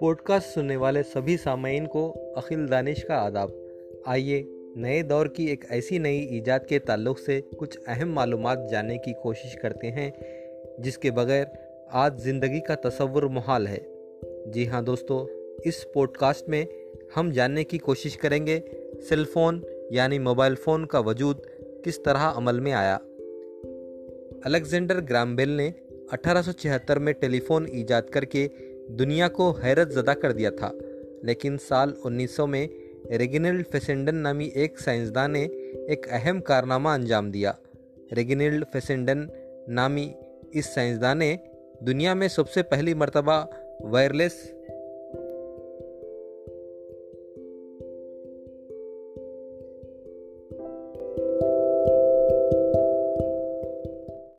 Podcast सुनने वाले सभी सामीन को अखिल दानिश का आदाब। आइए, नए दौर की एक ऐसी नई ईजाद के ताल्लुक से कुछ अहम मालूम जानने की कोशिश करते हैं, जिसके बगैर आज ज़िंदगी का तस्वुर मुहाल है। जी हाँ दोस्तों, इस पॉडकास्ट में हम जानने की कोशिश करेंगे सेलफोन यानी मोबाइल फ़ोन का वजूद किस तरह अमल में आया। अलेक्जेंडर ग्रामबेल ने 1876 में टेलीफोन ईजाद करके दुनिया को हैरत ज़दा कर दिया था। लेकिन साल 1900 में रेगिनल्ड फेसेंडन नामी एक साइंसदान ने एक अहम कारनामा अंजाम दिया। रेगिनल्ड फेसेंडन नामी इस साइंसदान ने दुनिया में सबसे पहली मरतबा वायरलेस